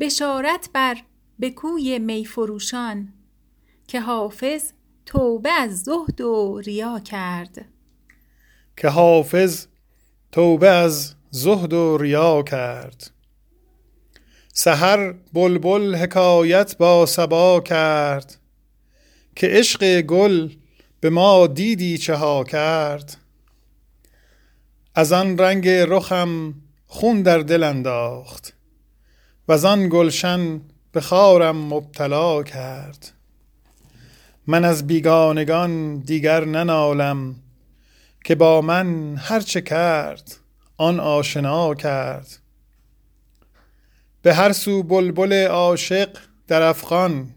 بشارت بر به کوی میفروشان که حافظ توبه از زهد و ریا کرد. که حافظ توبه از زهد و ریا کرد. سحر بلبل حکایت با سبا کرد که عشق گل به ما دیدی چه ها کرد. از آن رنگ رخم خون در دل انداخت و آن گلشن به خارم مبتلا کرد. من از بیگانگان دیگر ننالم که با من هر چه کرد آن آشنا کرد. به هر سو بلبل عاشق در افغان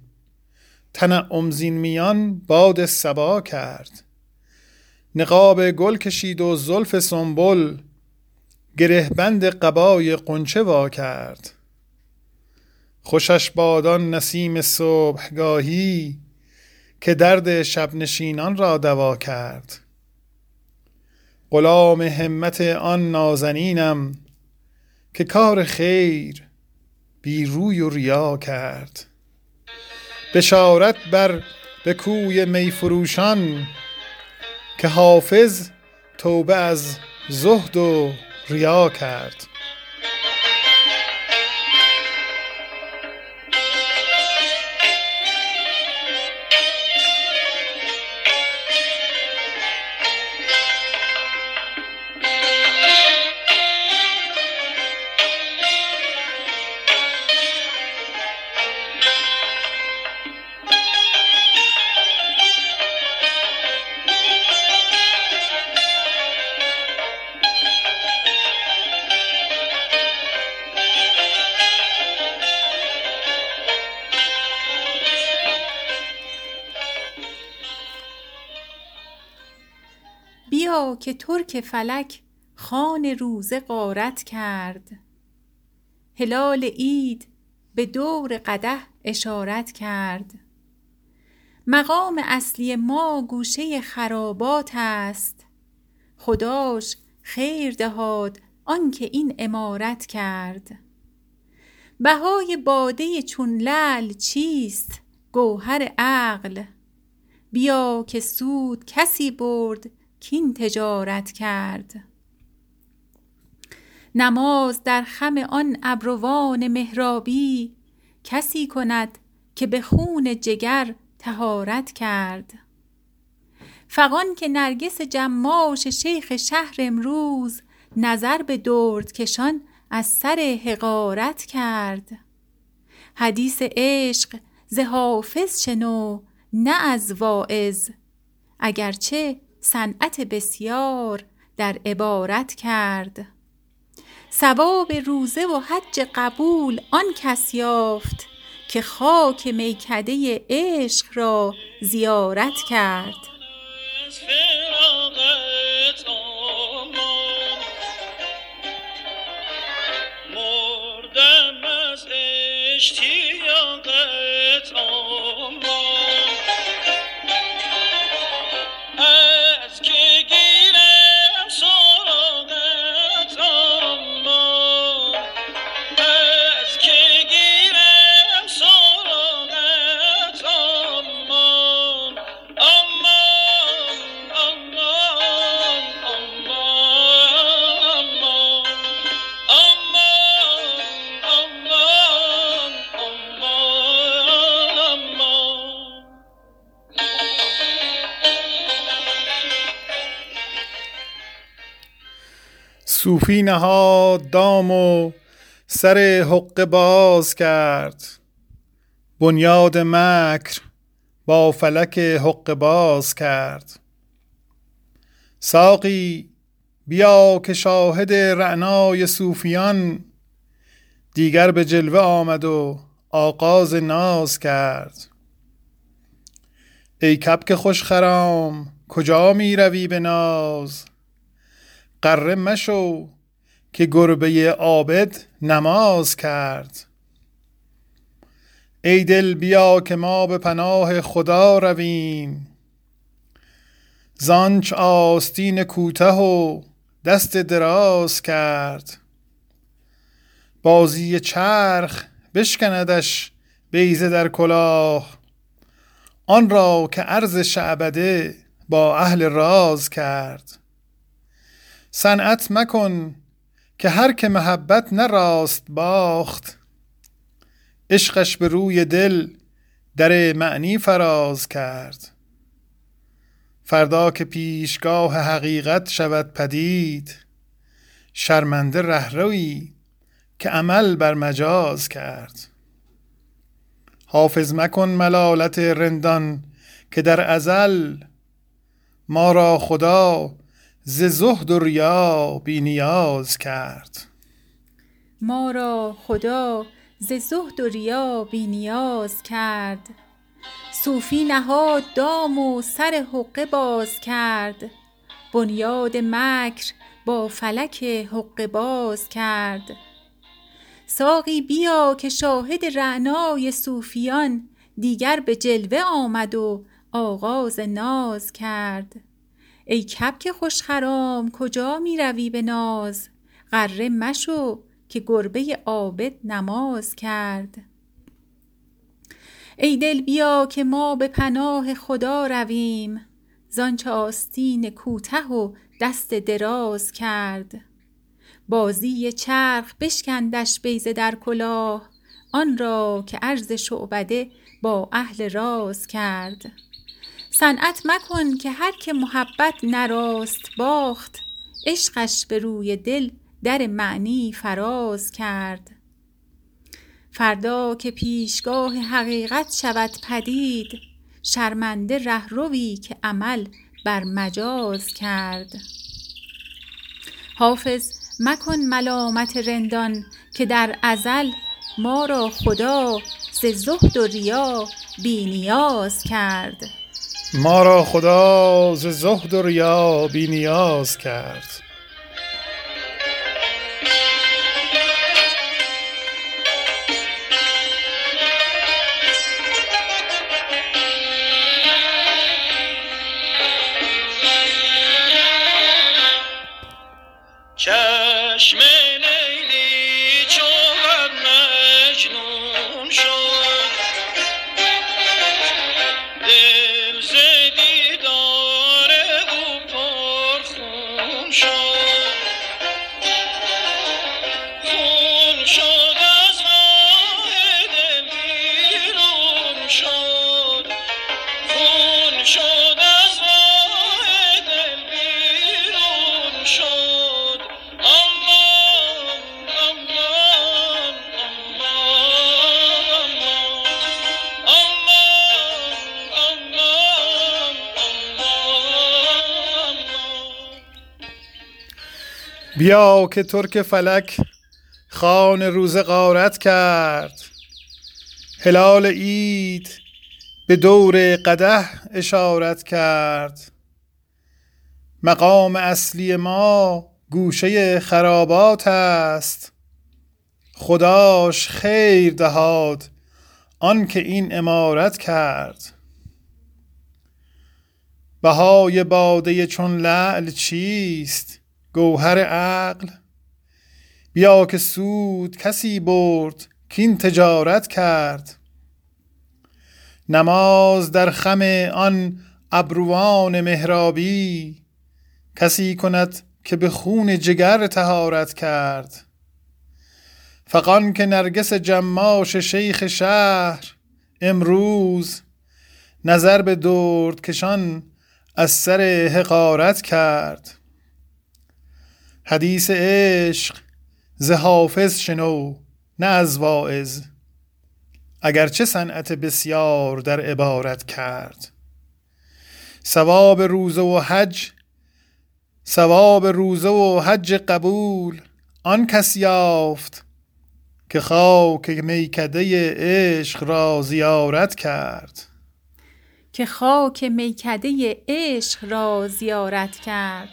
تنعم زین میان باد سبا کرد. نقاب گل کشید و زلف سنبل گره بند قبای قنچه وا کرد. خوشش بادان نسیم صبحگاهی که درد شب نشینان را دوا کرد. غلام همت آن نازنینم که کار خیر بی روی و ریا کرد. بشارت بر به کوی میفروشان که حافظ توبه از زهد و ریا کرد. که ترک فلک خوان روزه غارت کرد. هلال عید به دور قدح اشارت کرد. مقام اصلی ما گوشه خرابات است. خداش خیر دهاد آنکه این عمارت کرد. بهای باده چون لعل چیست گوهر عقل. بیا که سود کسی برد کاین تجارت کرد. نماز در خم آن ابروان محرابی کسی کند که به خون جگر طهارت کرد. فغان که نرگس جماش شیخ شهر امروز نظر به دردکشان از سر حقارت کرد. حدیث عشق ز حافظ شنو نه از واعظ اگر چه صنعت بسیار در عبارت کرد. ثواب روزه و حج قبول آن کس یافت که خاک میکده عشق را زیارت کرد. صوفی نهاد دام و سر حقه باز کرد. بنیاد مکر با فلک حقه باز کرد. ساقی بیا که شاهد رعنای صوفیان. دیگر به جلوه آمد و آغاز ناز کرد. ای کبک خوش خرام کجا می روی به ناز؟ غره مشو که گربه عابد نماز کرد. ای دل بیا که ما به پناه خدا رویم. زانچ آستین کوته و دست دراز کرد. بازی چرخ بشکندش بیزه در کلاه. آن را که عرض شعبده با اهل راز کرد. صنعت مکن که هر که محبت نراست باخت. عشقش به روی دل در معنی فراز کرد. فردا که پیشگاه حقیقت شود پدید شرمنده رهروی که عمل بر مجاز کرد. حافظ مکن ملالت رندان که در ازل ما را خدا ز زهد و ریا بی نیاز کرد. ما را خدا ز زهد و ریا بی نیاز کرد. صوفی نهاد دام و سر حقه باز کرد. بنیاد مکر با فلک حقه باز کرد. ساقی بیا که شاهد رعنای صوفیان دیگر به جلوه آمد و آغاز ناز کرد. ای کبک خوشخرام کجا می روی به ناز؟ غره مشو که گربه عابد نماز کرد. ای دل بیا که ما به پناه خدا رویم. زانچه آستین کوته و دست دراز کرد. بازی چرخ بشکندش بیزه در کلاه. آن را که عرض شعبده با اهل راز کرد. صنعت مکن که هر که محبت نراست باخت. عشقش به روی دل در معنی فراز کرد. فردا که پیشگاه حقیقت شود پدید شرمنده رهروی که عمل بر مجاز کرد. حافظ مکن ملامت رندان که در ازل ما را خدا ز زهد و ریا بی نیاز کرد. ما را خدا ز زهد و ریا بی نیاز کرد. بیا که ترک فلک خان روز غارت کرد. هلال عید به دور قده اشارت کرد. مقام اصلی ما گوشه خرابات است. خداش خیر دهاد آن که این امارت کرد. بهای باده چون لعل چیست؟ گوهر عقل. بیا که سود کسی برد کین تجارت کرد. نماز در خم آن ابروان مهرابی. کسی کند که به خون جگر تهارت کرد. فقان که نرگس جماش شیخ شهر امروز نظر به درد کشان از سر حقارت کرد. حدیث عشق ز حافظ شنو نه از واعظ. اگرچه صنعت بسیار در عبارت کرد. ثواب روزه و حج ثواب روزه و حج قبول آن کس یافت که خاک میکده عشق را زیارت کرد. که خاک میکده عشق را زیارت کرد.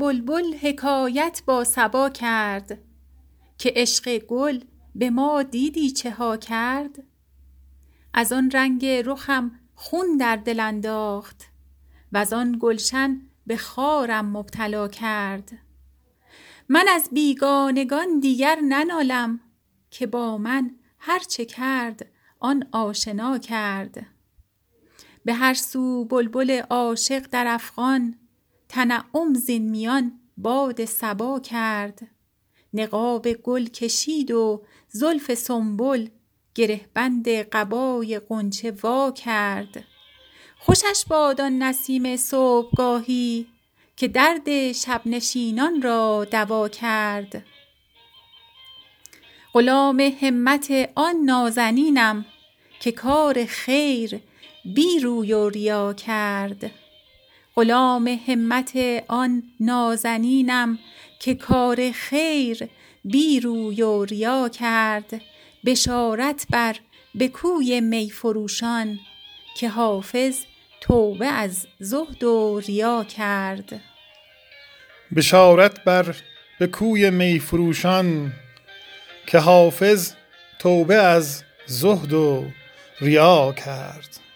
بلبل حکایت با صبا کرد. که عشق گل به ما دیدی چه ها کرد؟ از آن رنگ رخم خون در دل انداخت وز آن گلشن به خارم مبتلا کرد. من از بیگانگان دیگر ننالم که با من هر چه کرد آن آشنا کرد. به هر سو بلبل عاشق در افغان تنعم زین میان باد صبا کرد. نقاب گل کشید و زلف سنبل گره بند قبای غنچه وا کرد. خوشش باد آن نسیم صبحگاهی که درد شب نشینان را دوا کرد. غلام همت آن نازنینم که کار خیر بی روی و ریا کرد. غلام همت آن نازنینم که کار خیر بی روی و ریا کرد بشارت بر به کوی می فروشان که حافظ توبه از زهد و ریا کرد. بشارت بر به کوی می فروشان که حافظ توبه از زهد و ریا کرد.